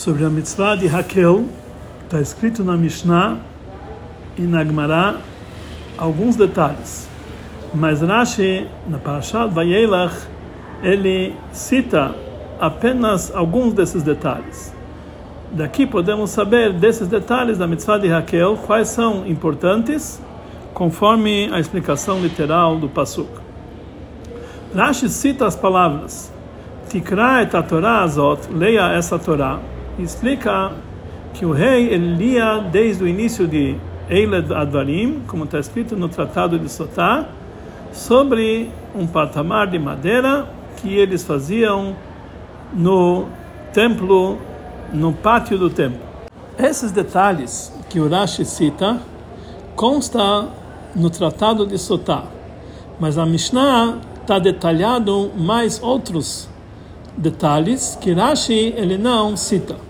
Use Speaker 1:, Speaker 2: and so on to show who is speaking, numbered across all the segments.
Speaker 1: sobre a mitzvah de Raquel, está escrito na Mishnah e na Gemara alguns detalhes. Mas Rashi, na Parashat Vayelach, ele cita apenas alguns desses detalhes. Daqui podemos saber desses detalhes da mitzvah de Raquel, quais são importantes, conforme a explicação literal do Pasuk. Rashi cita as palavras Tikra et a Torah azot, leia essa Torá, explica que o rei ele lia desde o início de Eiled Advarim, como está escrito no Tratado de Sotá, sobre um patamar de madeira que eles faziam no templo, no pátio do templo. Esses detalhes que o Rashi cita consta no Tratado de Sotá, mas a Mishnah está detalhado mais outros detalhes que Rashi ele não cita.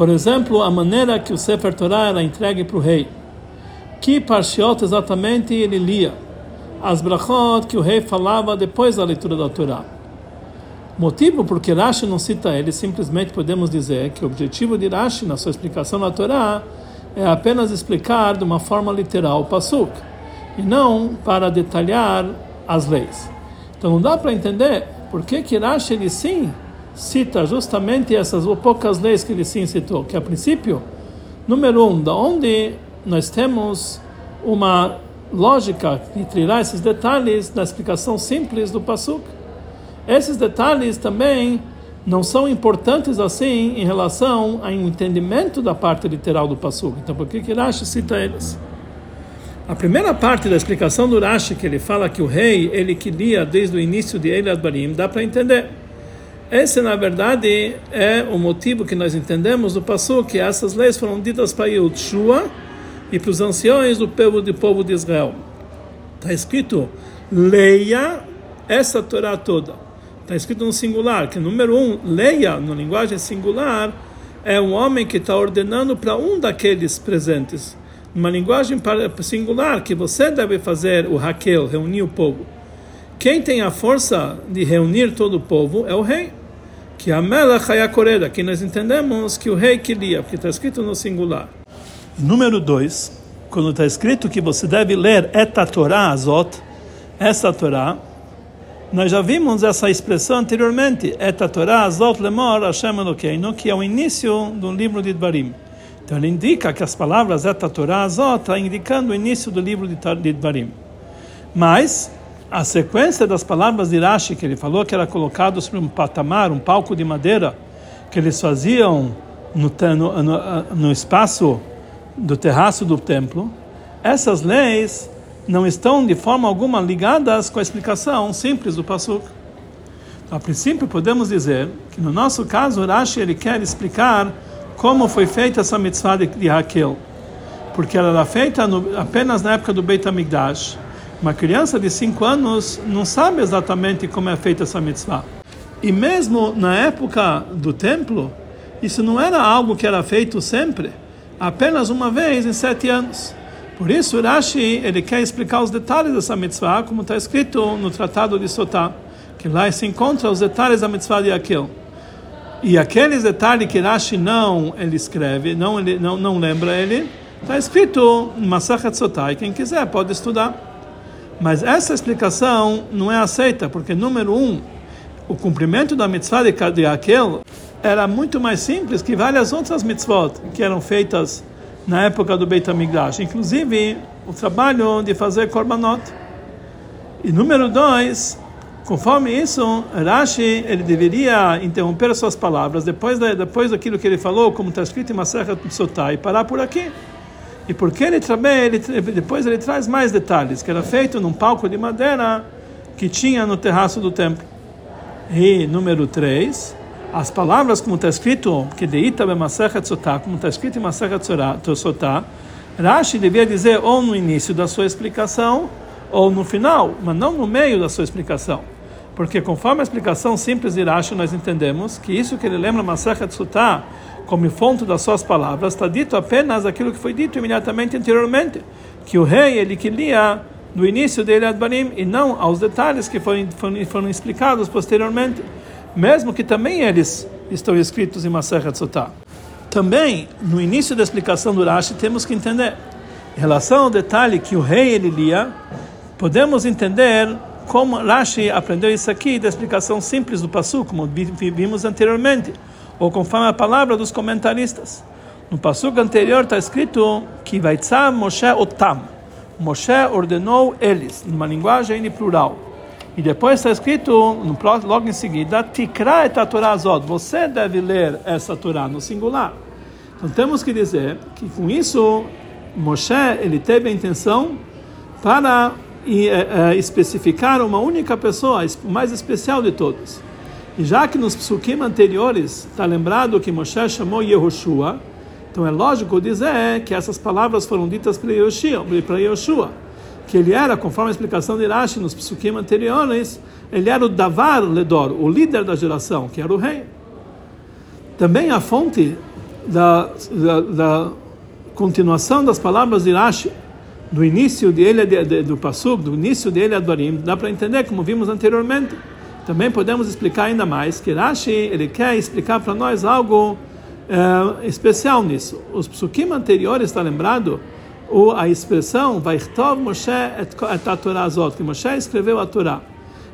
Speaker 1: Por exemplo, a maneira que o Sefer Torah era entregue para o rei. Que parshiot exatamente ele lia. As brachot que o rei falava depois da leitura da Torá. Motivo porque Rashi não cita ele, simplesmente podemos dizer que o objetivo de Rashi na sua explicação da Torá é apenas explicar de uma forma literal o Pasuk, e não para detalhar as leis. Então não dá para entender por que que Rashi ele sim cita justamente essas poucas leis que ele sim citou, que a princípio, número um, da onde nós temos uma lógica que tirar esses detalhes da explicação simples do Pasuk. Esses detalhes também não são importantes assim em relação ao entendimento da parte literal do Pasuk. Então, por que que Rashi cita eles? A primeira parte da explicação do Rashi, que ele fala que o rei, ele que lia desde o início de Eilad Barim, dá para entender. Esse, na verdade, é o motivo que nós entendemos do Passu, que essas leis foram ditas para Yudshua e para os anciões do povo, do povo de Israel. Está escrito, leia essa Torá toda. Está escrito no singular, que número um, leia, na linguagem singular, é um homem que está ordenando para um daqueles presentes uma linguagem singular que você deve fazer o Raquel, reunir o povo. Quem tem a força de reunir todo o povo é o rei. Que a Melech Hayakoreda, que nós entendemos que o rei queria, porque está escrito no singular. Número 2, quando está escrito que você deve ler Eta Torah Azot, essa Torá, nós já vimos essa expressão anteriormente, Eta Torah Azot Lemor Hashem Elokeinu, que é o início do livro de Dvarim. Então ele indica que as palavras Eta Torah Azot está indicando o início do livro de Dvarim. Mas a sequência das palavras de Rashi que ele falou que era colocado sobre um patamar, um palco de madeira que eles faziam no, no, no, no espaço do terraço do templo, essas leis não estão de forma alguma ligadas com a explicação simples do Pasuk. Então, a princípio, podemos dizer que no nosso caso, Rashi ele quer explicar como foi feita essa mitzvah de, de Raquel, porque ela era feita no, apenas na época do Beit HaMikdash. Uma criança de 5 anos não sabe exatamente como é feita essa mitzvah. E mesmo na época do templo, isso não era algo que era feito sempre, apenas uma vez em sete anos. Por isso, Rashi ele quer explicar os detalhes dessa mitzvah, como está escrito no Tratado de Sotá, que lá se encontra os detalhes da mitzvah de Aquel. E aqueles detalhes que Rashi não ele escreve, não ele não, não lembra ele, está escrito em Masachat Sotai. Quem quiser pode estudar. Mas essa explicação não é aceita, porque número um, o cumprimento da mitzvah de aquel era muito mais simples que várias outras mitzvot que eram feitas na época do Beit HaMikdash, inclusive o trabalho de fazer korbanot. E número dois, Conforme isso, Rashi ele deveria interromper as suas palavras depois da, depois daquilo que ele falou, como está escrito em Masechet Sotai, e parar por aqui. E porque ele também ele, depois ele traz mais detalhes, que era feito num palco de madeira que tinha no terraço do templo. E número 3, as palavras como está escrito, que deita Masechet Sotá, como está escrito em Masechet Sotá, Rashi devia dizer ou no início da sua explicação ou no final, mas não no meio da sua explicação. Porque conforme a explicação simples de Rashi, nós entendemos que isso que ele lembra Masachat Sutah como fonte das suas palavras está dito apenas aquilo que foi dito imediatamente anteriormente, que o rei ele que lia no início dele Adbarim e não aos detalhes que foram, foram, foram explicados posteriormente, mesmo que também eles estão escritos em Masechet Sotah. Também, no início da explicação do Rashi, temos que entender, em relação ao detalhe que o rei ele lia, podemos entender como Rashi aprendeu isso aqui da explicação simples do Passu, como vimos anteriormente, ou conforme a palavra dos comentaristas. No Passu anterior está escrito que vai Moshe Otam. Moshe ordenou eles, numa linguagem em plural. E depois está escrito, no, logo em seguida, Tikra et Torah Zod. Você deve ler essa Torá no singular. Então temos que dizer que com isso, Moshe ele teve a intenção para e é, é, especificar uma única pessoa, o mais especial de todos. E já que nos psukim anteriores está lembrado que Moshe chamou Yehoshua, então é lógico dizer que essas palavras foram ditas para Yehoshua, para Yehoshua que ele era, conforme a explicação de Rashi nos psukim anteriores, ele era o Davar Ledor, o líder da geração, que era o rei. Também a fonte da, da, da continuação das palavras de Rashi, do início dele do Pasuk, do início dele Adorim, dá para entender como vimos anteriormente. Também podemos explicar ainda mais que Rashi ele quer explicar para nós algo é, especial nisso. Os psukim anteriores está lembrado o a expressão Vaichtov Moshe et, et a Torah Zot, que Moshe escreveu a Torá.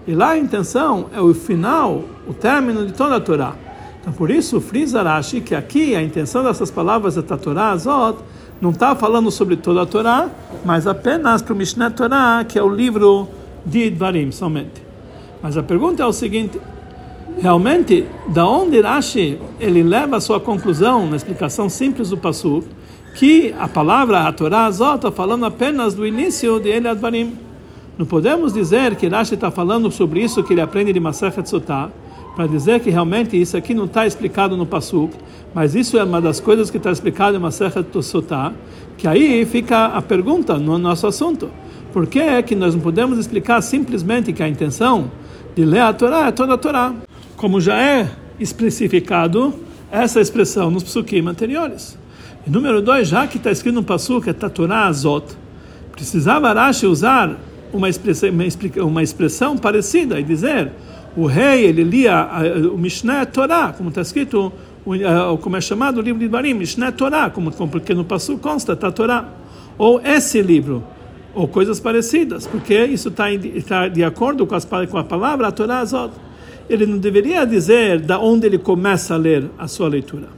Speaker 1: E lá a intenção é o final, o término de toda a Torá. Então por isso frisa Rashi que aqui a intenção dessas palavras et a Torah Zot não está falando sobre toda a Torá, mas apenas para o Mishneh Torá, que é o livro de Dvarim somente. Mas a pergunta é o seguinte: realmente, da onde Rashi ele leva a sua conclusão na explicação simples do Passuk, que a palavra a Torá Zot está falando apenas do início de Ele Advarim? Não podemos dizer que Rashi está falando sobre isso que ele aprende de Masachet Sotah, para dizer que realmente isso aqui não está explicado no Pasuk, mas isso é uma das coisas que está explicado em Masechet Tosotá, que aí fica a pergunta no nosso assunto. Por que é que nós não podemos explicar simplesmente que a intenção de ler a Torá é toda a Torá? Como já é especificado essa expressão nos psukim anteriores. E número dois, já que está escrito no Pasuk, é Tatorá Azot, precisava Rashi usar uma expressão, uma expressão parecida e dizer o rei ele lia o Mishnah Torah, como está escrito, como é chamado o livro de Barim, Mishnah Torah, como, porque no passo consta, está Torah. Ou esse livro, ou coisas parecidas, porque isso está tá de acordo com, as, com a palavra Torah Azot. Ele não deveria dizer da onde ele começa a ler a sua leitura.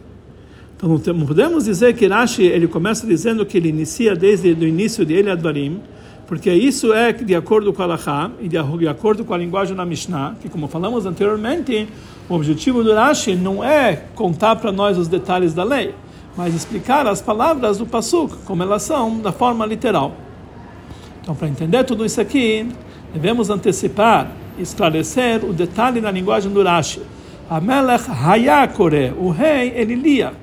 Speaker 1: Então não podemos dizer que Rashi ele começa dizendo que ele inicia desde o início de Ele Advarim, porque isso é de acordo com a Laha e de acordo com a linguagem da Mishnah, que como falamos anteriormente, o objetivo do Rashi não é contar para nós os detalhes da lei, mas explicar as palavras do Pasuk, como elas são, da forma literal. Então, para entender tudo isso aqui, devemos antecipar, esclarecer o detalhe na linguagem do Rashi. Amelech Hayakore, o rei, ele lia.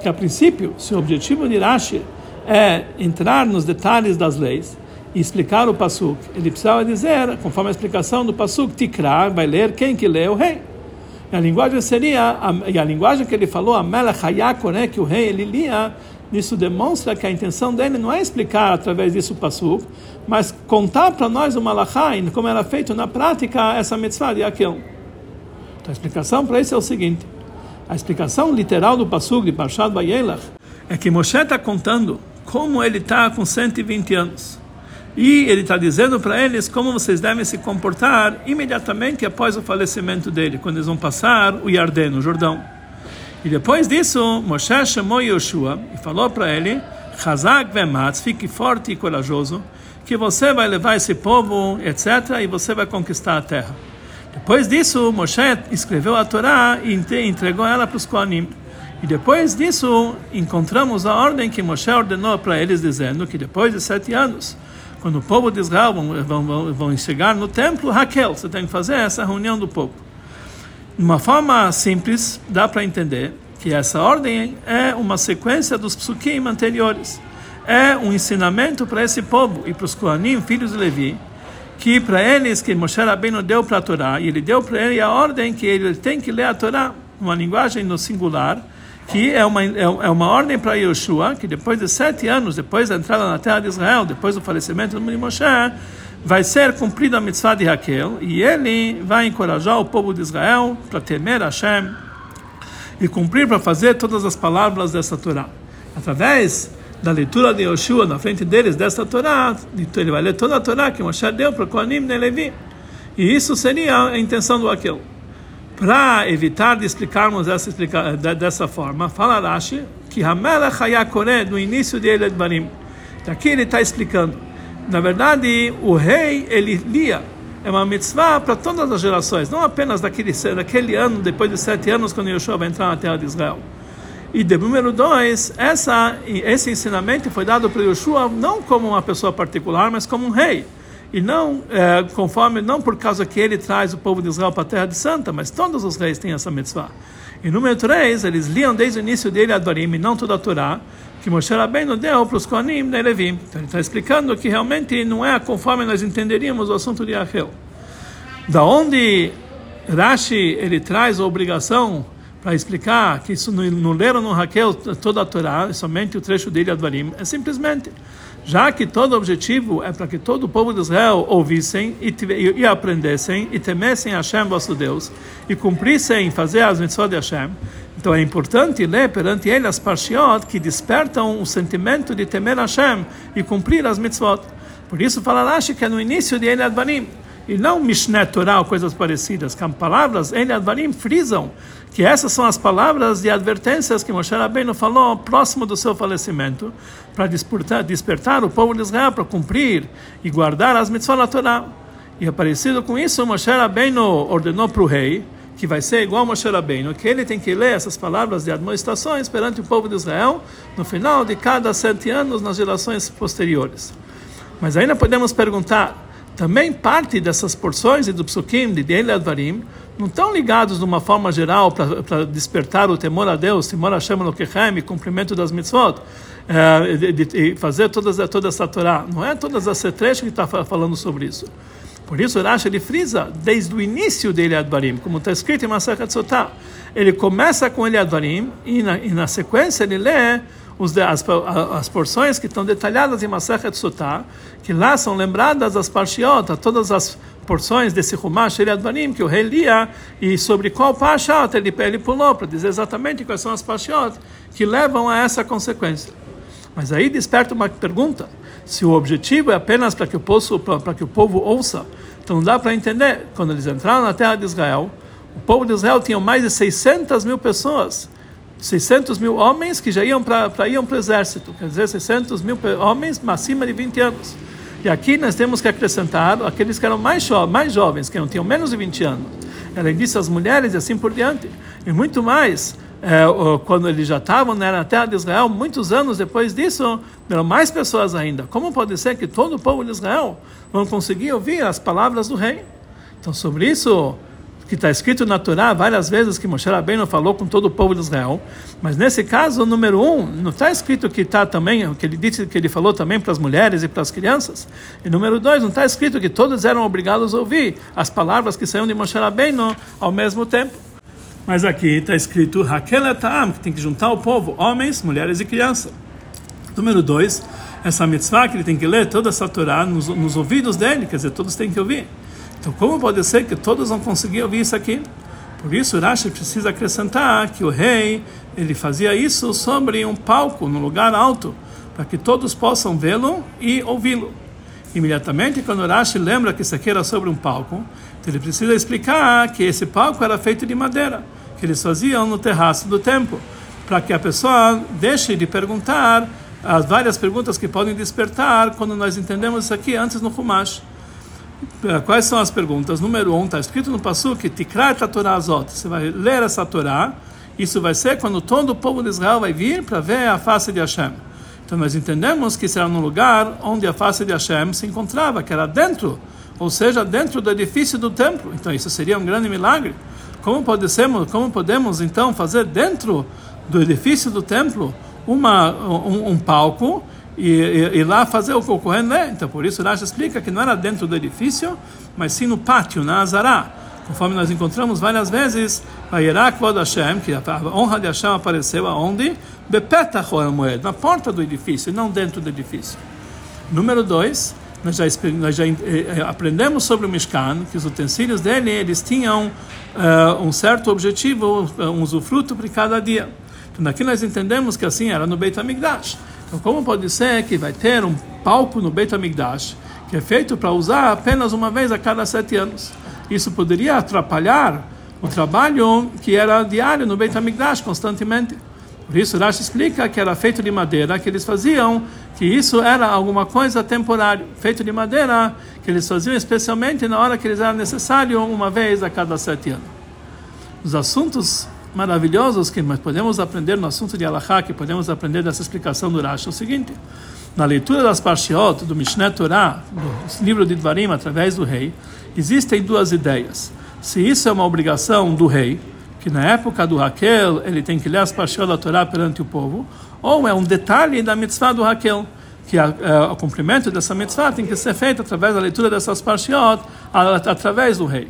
Speaker 1: Que a princípio, se o objetivo de Rashi é entrar nos detalhes das leis, e explicar o Pasuk, ele precisava dizer, conforme a explicação do Pasuk, Tikra, vai ler quem que lê o rei. E a linguagem seria, a, e a linguagem que ele falou, a Melech né, que o rei ele lia, isso demonstra que a intenção dele não é explicar através disso o Pasuk, mas contar para nós o Malachá, como era feito na prática essa mitzvah de aquilo. Então a explicação para isso é o seguinte, a explicação literal do Pasuk de Parshat Vayelach é que Moshe está contando como ele está com 120 anos. E ele está dizendo para eles como vocês devem se comportar imediatamente após o falecimento dele, quando eles vão passar o Yarden, o Jordão. E depois disso, Moshe chamou Yoshua e falou para ele: Chazak vematz, fique forte e corajoso, que você vai levar esse povo, etc., e você vai conquistar a terra. Depois disso, Moshe escreveu a Torá e entregou ela para os Koanim. E depois disso, encontramos a ordem que Moshe ordenou para eles, dizendo que depois de sete anos, quando o povo de Israel vão, vão, vão chegar no templo, Raquel, você tem que fazer essa reunião do povo. De uma forma simples, dá para entender que essa ordem é uma sequência dos psukim anteriores. É um ensinamento para esse povo e para os Kohanim, filhos de Levi, que para eles, que Moshe Rabbeinu deu para a Torá, e ele deu para ele a ordem que ele tem que ler a Torá, uma linguagem no singular, que é uma, é, é uma ordem para Yoshua, que depois de sete anos, depois da entrada na terra de Israel, depois do falecimento de Moshe, vai ser cumprida a mitzvah de Raquel, e ele vai encorajar o povo de Israel para temer Hashem, e cumprir para fazer todas as palavras dessa Torá. Através da leitura de Yoshua na frente deles desta Torá, ele vai ler toda a Torá que Moshe deu para Kohanim e Levi. E isso seria a intenção do aquilo. Para evitar de explicarmos essa explica, dessa forma, fala Rashi que Hamelech Hayakore, no início de Eled Barim. Aqui ele está explicando. Na verdade, o rei, ele lia é uma mitzvah para todas as gerações, não apenas daquele, daquele ano, depois de sete anos, quando Yeshua vai entrar na terra de Israel. E de número dois, essa, esse ensinamento foi dado para Yeshua não como uma pessoa particular, mas como um rei. E não é, conforme, não por causa que ele traz o povo de Israel para a terra de Santa, mas todos os reis têm essa mitzvah. E número três, eles liam desde o início dele a Dorim, e não toda a Torá, que Moshe Rabbeinu deu para os Kohanim da Levim. Então ele está explicando que realmente não é conforme nós entenderíamos o assunto de Rachel. Da onde Rashi ele traz a obrigação para explicar que isso não, não leram no Raquel toda a Torá, somente o trecho dele Advarim, é simplesmente já que todo objetivo é para que todo o povo de Israel ouvissem e, e, aprendessem e temessem Hashem, vosso Deus, e cumprissem fazer as mitzvot de Hashem, então é importante ler perante ele as parshiot que despertam o sentimento de temer Hashem e cumprir as mitzvot. Por isso fala Rashi que é no início de Ele Advarim, e não Mishneh Torah ou coisas parecidas, que as palavras Ele Advarim frisam que essas são as palavras de advertências que Moshe Rabbeinu falou próximo do seu falecimento, para despertar, despertar o povo de Israel para cumprir e guardar as mitzvot da Torá. E aparecido com isso, Moshe Rabbeinu ordenou para o rei, que vai ser igual a Moshe Rabbeinu, que ele tem que ler essas palavras de admoestações perante o povo de Israel no final de cada sete anos nas gerações posteriores. Mas ainda podemos perguntar, também parte dessas porções do psukim de Dele Advarim não estão ligados de uma forma geral para despertar o temor a Deus, temor a Shem Lokechem, cumprimento das mitzvot, é, de, de, fazer todas, toda essa Torá. Não é todas as trechos que está falando sobre isso. Por isso, Rashi ele frisa desde o início dele Advarim, como está escrito em Masachat Sotah. Ele começa com ele Advarim e na, e na sequência ele lê os, as, as porções que estão detalhadas em Masachat Sotah, que lá são lembradas as parshiot, todas as porções desse Rumash ele Advarim que o rei lia e sobre qual parshiot ele, ele pulou para dizer exatamente quais são as parshiot que levam a essa consequência. Mas aí desperta uma pergunta se o objetivo é apenas para que o povo, que o povo ouça, então dá para entender. Quando eles entraram na terra de Israel, o povo de Israel tinha mais de 600 mil pessoas, 600 mil homens que já iam para iam o exército, quer dizer, 600 mil homens acima de 20 anos. E aqui nós temos que acrescentar aqueles que eram mais, jo mais jovens, que não tinham menos de 20 anos. Além disso, as mulheres e assim por diante. E muito mais é, quando eles já estavam na terra de Israel, muitos anos depois disso, eram mais pessoas ainda. Como pode ser que todo o povo de Israel não conseguia ouvir as palavras do rei? Então, sobre isso, que está escrito na Torá várias vezes que Moshe Rabbeinu falou com todo o povo de Israel, mas nesse caso, número um, não está escrito que está também, que ele disse que ele falou também para as mulheres e para as crianças. E número dois, não está escrito que todos eram obrigados a ouvir as palavras que saíam de Moshe Rabbeinu ao mesmo tempo. Mas aqui está escrito Raquel Etam, que tem que juntar o povo, homens, mulheres e crianças. Número dois, essa mitzvah que ele tem que ler toda essa Torá nos, nos ouvidos dele, quer dizer, todos têm que ouvir. Então, como pode ser que todos vão conseguir ouvir isso aqui? Por isso, Rashi precisa acrescentar que o rei ele fazia isso sobre um palco, num lugar alto, para que todos possam vê-lo e ouvi-lo. Imediatamente, quando Rashi lembra que isso aqui era sobre um palco, então ele precisa explicar que esse palco era feito de madeira que eles faziam no terraço do templo, para que a pessoa deixe de perguntar as várias perguntas que podem despertar quando nós entendemos isso aqui antes no Humash. Eh, quais são as perguntas? Número um, está escrito no Pasuk, Tikrat Torá Azot. Você vai ler essa Torá. Isso vai ser quando todo o povo de Israel vai vir para ver a face de Hashem. Então nós entendemos que será no lugar onde a face de Hashem se encontrava, que era dentro, ou seja, dentro do edifício do templo. Então isso seria um grande milagre. Como podemos, como podemos então fazer dentro do edifício do templo uma, um, um palco e, e, e, lá fazer o Kohen lê? Então por isso Rashi explica que não era dentro do edifício, mas sim no pátio, na Azará. Conforme nós encontramos várias vezes, Vayerak Vod Hashem, que a honra de Hashem apareceu aonde? Bepetach Moed, na porta do edifício, e não dentro do edifício. Número dois, nós já, nós já eh, aprendemos sobre o Mishkan, que os utensílios dele, eles tinham uh, um certo objetivo, um usufruto para cada dia. Então, aqui nós entendemos que assim era no Beit HaMikdash. Então, como pode ser que vai ter um palco no Beit HaMikdash que é feito para usar apenas uma vez a cada sete anos? Isso poderia atrapalhar o trabalho que era diário no Beit HaMikdash, constantemente. Por isso, Rashi explica que era feito de madeira, que eles faziam, que isso era alguma coisa temporária, feito de madeira, que eles faziam especialmente na hora que eles eram necessários, uma vez a cada sete anos. Os assuntos maravilhosos que nós podemos aprender no assunto de Allahá, que podemos aprender dessa explicação do Rashi, é o seguinte: na leitura das Parshiot, do Mishneh Torah, do livro de Dvarim, através do rei, existem duas ideias. Se isso é uma obrigação do rei, que na época do Raquel ele tem que ler as paixões da Torá perante o povo, ou é um detalhe da mitzvah do Raquel, que a, a, o cumprimento dessa mitzvah tem que ser feito através da leitura dessas parshiot, através do rei.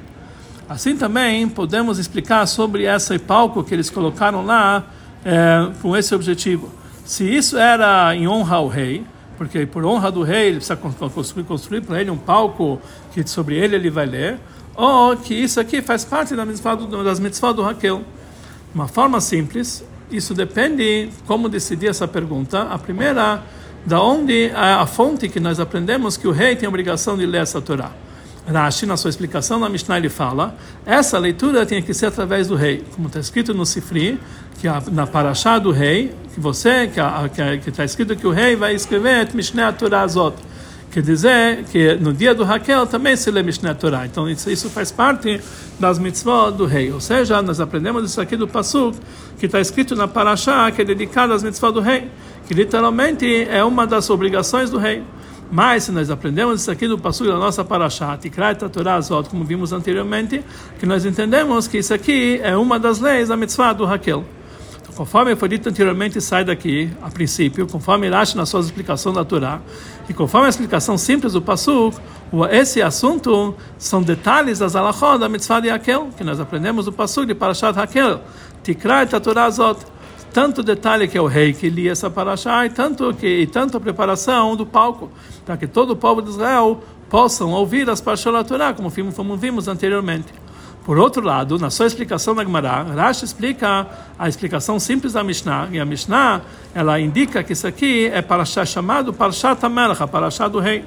Speaker 1: Assim também podemos explicar sobre esse palco que eles colocaram lá é, com esse objetivo. Se isso era em honra ao rei, porque por honra do rei ele precisa construir, construir para ele um palco que sobre ele ele vai ler, ou que isso aqui faz parte da mitzvah do, das mitzvot do Raquel. Uma forma simples, isso depende como decidir essa pergunta. A primeira, da onde a, a fonte que nós aprendemos que o rei tem a obrigação de ler essa Torá. Rashi, na sua explicação na Mishnah, ele fala: essa leitura tem que ser através do rei, como está escrito no Sifri, que a, na Parashá do rei, que você, que está escrito que o rei vai escrever Mishnah Torah Azot Quer dizer que no dia do Raquel também se lê Mishneh Torah. Então isso, isso, faz parte das mitzvot do rei. Ou seja, nós aprendemos isso aqui do Pasuk, que está escrito na Parashá, que é dedicado às mitzvot do rei, que literalmente é uma das obrigações do rei. Mas se nós aprendemos isso aqui do Pasuk da nossa Parashá, Tikrat Torah Azot, como vimos anteriormente, que nós entendemos que isso aqui é uma das leis da mitzvah do Raquel. Conforme foi dito anteriormente, sai daqui, a princípio, conforme Rashi na sua explicação da Torá, e conforme a explicação simples do Pasuk, esse assunto são detalhes das alachot da mitzvah de Raquel, que nós aprendemos do Pasuk de Parashat Raquel, Tikra et Torah Zot. Tanto detalhe que é o rei que lia essa Parashá, e tanto, que, e tanto a preparação do palco, para que todo o povo de Israel possam ouvir as Parashot da Torá, como vimos, como vimos anteriormente. Por outro lado, na sua explicação da Gemara, Rashi explica a explicação simples da Mishnah, e a Mishnah ela indica que isso aqui é Parashá chamado Parashat HaMelech, a Parashá do rei.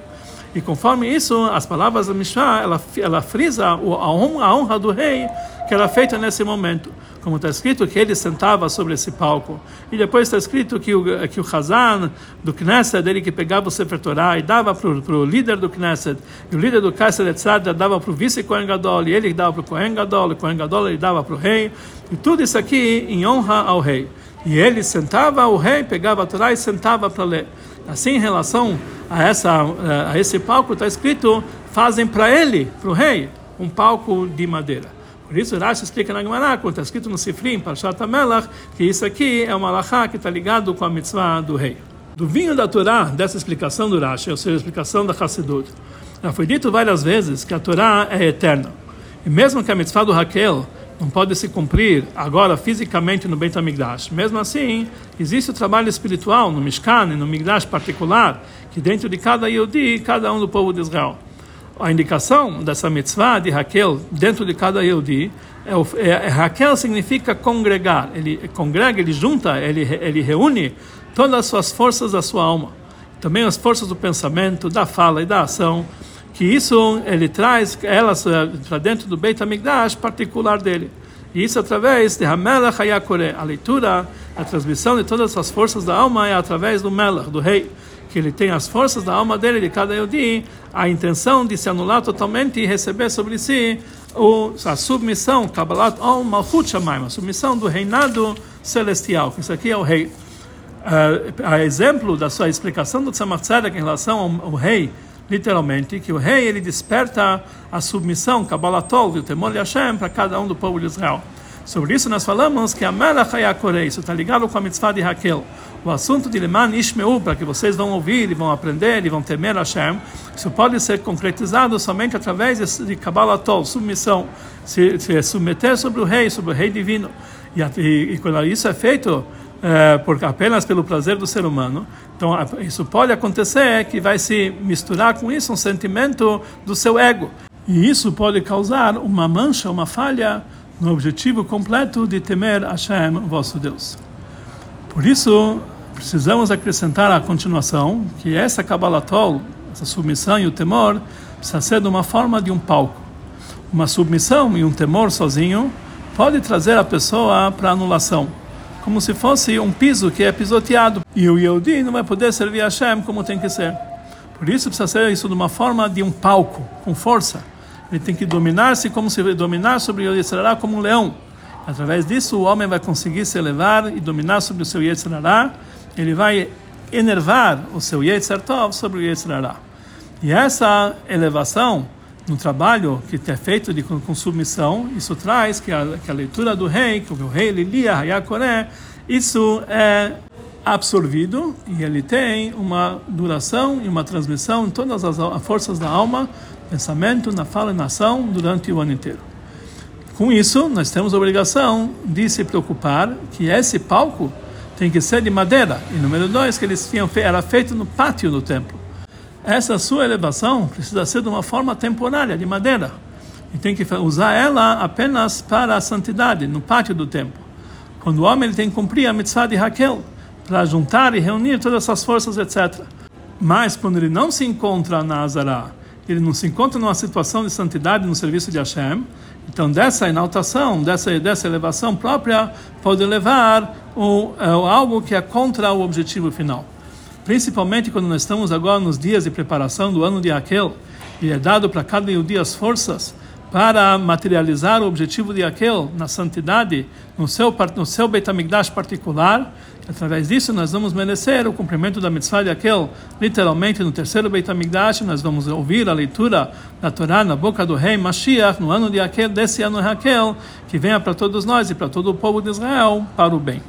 Speaker 1: E conforme isso, as palavras da Mishnah, ela, ela frisa a honra, a honra do rei que era feita nesse momento como está escrito que ele sentava sobre esse palco. E depois está escrito que o, que o Hazan do Knesset, ele que pegava o Sefer Torah e dava para o líder do Knesset, e o líder do Knesset Tzad dava para o vice Kohen Gadol, e ele dava para o Kohen Gadol, e o Kohen Gadol ele dava para o rei, e tudo isso aqui em honra ao rei. E ele sentava, o rei pegava a Torá e sentava para ler. Assim, em relação a, essa, a esse palco, está escrito: fazem para ele, para o rei, um palco de madeira. Por isso, Rashi explica na Gemara, quando está escrito no Sifrim, Parshat HaMelach, que isso aqui é uma alahá que está ligado com a mitzvah do rei. Do vinho da Torá, dessa explicação do Rashi, ou seja, a explicação da Hassidut, já foi dito várias vezes que a Torá é eterna. E mesmo que a mitzvah do Raquel não pode se cumprir agora fisicamente no Beit HaMikdash, mesmo assim, existe o trabalho espiritual no Mishkan e no Migdash particular, que dentro de cada Yodi, cada um do povo de Israel. A indicação dessa mitzvah de Raquel dentro de cada Yehudi, é, é, é, Raquel significa congregar, ele congrega, ele junta, ele, ele reúne todas as suas forças da sua alma, também as forças do pensamento, da fala e da ação, que isso ele traz elas eh, para dentro do Beit HaMikdash particular dele. E isso através de Hamelach Hayakore, a leitura, a transmissão de todas as forças da alma é através do Melach, do rei que ele tem as forças da alma dele, de cada Yodi, a intenção de se anular totalmente e receber sobre si o, a submissão, Kabbalat Ol Malchut Shamayim, a submissão do reinado celestial, isso aqui é o rei. Uh, a exemplo da sua explicação do Tzemach Tzedek em relação ao, ao, rei, literalmente, que o rei ele desperta a submissão, Kabbalatol, o temor de Hashem, para cada um do povo de Israel. Sobre isso nós falamos que a Melech Hayakorei, isso está ligado com a mitzvah de Raquel o assunto de Leman Ishmeu, para que vocês vão ouvir e vão aprender e vão temer Hashem, isso pode ser concretizado somente através de Kabbalah Tol, submissão, se, se submeter sobre o rei, sobre o rei divino. E, e, e quando isso é feito é, por, apenas pelo prazer do ser humano. Então, isso pode acontecer que vai se misturar com isso um sentimento do seu ego. E isso pode causar uma mancha, uma falha no objetivo completo de temer Hashem, vosso Deus. Por isso, precisamos acrescentar a continuação que essa Kabbalatol, essa submissão e o temor, precisa ser de uma forma de um palco. Uma submissão e um temor sozinho pode trazer a pessoa para anulação, como se fosse um piso que é pisoteado. E o Yehudi não vai poder servir a Hashem como tem que ser. Por isso precisa ser isso de uma forma de um palco, com força. Ele tem que dominar-se como se dominar sobre o Yetzirah como um leão. Através disso, o homem vai conseguir se elevar e dominar sobre o seu Yetzirah. Ele vai enervar o seu Yetzir sobre o Yetzirah. E essa elevação no trabalho que é feito de, com, submissão, isso traz que a, que a leitura do rei, que o rei Lilia, Hayakoré, isso é absorvido e ele tem uma duração e uma transmissão em todas as forças da alma, pensamento, na fala e na ação durante o ano inteiro. Com isso, nós temos a obrigação de se preocupar que esse palco tem que ser de madeira. E número dois, que eles tinham era feito no pátio do templo essa sua elevação precisa ser de uma forma temporária, de madeira. E tem que usar ela apenas para a santidade, no pátio do templo. Quando o homem ele tem que cumprir a mitzvah de Raquel, para juntar e reunir todas essas forças, etc. Mas quando ele não se encontra na Azará, ele não se encontra numa situação de santidade no serviço de Hashem, então dessa exaltação, dessa, dessa elevação própria, pode levar o, é, algo que é contra o objetivo final principalmente quando nós estamos agora nos dias de preparação do ano de Aquel, e é dado para cada dia as forças para materializar o objetivo de Aquel na santidade, no seu, no seu particular, através disso nós vamos merecer o cumprimento da mitzvah de Aquel, literalmente no terceiro Beit HaMikdash, nós vamos ouvir a leitura da Torá na boca do rei Mashiach, no ano de Aquel, desse ano de Aquel, que venha para todos nós e para todo o povo de Israel, para o bem.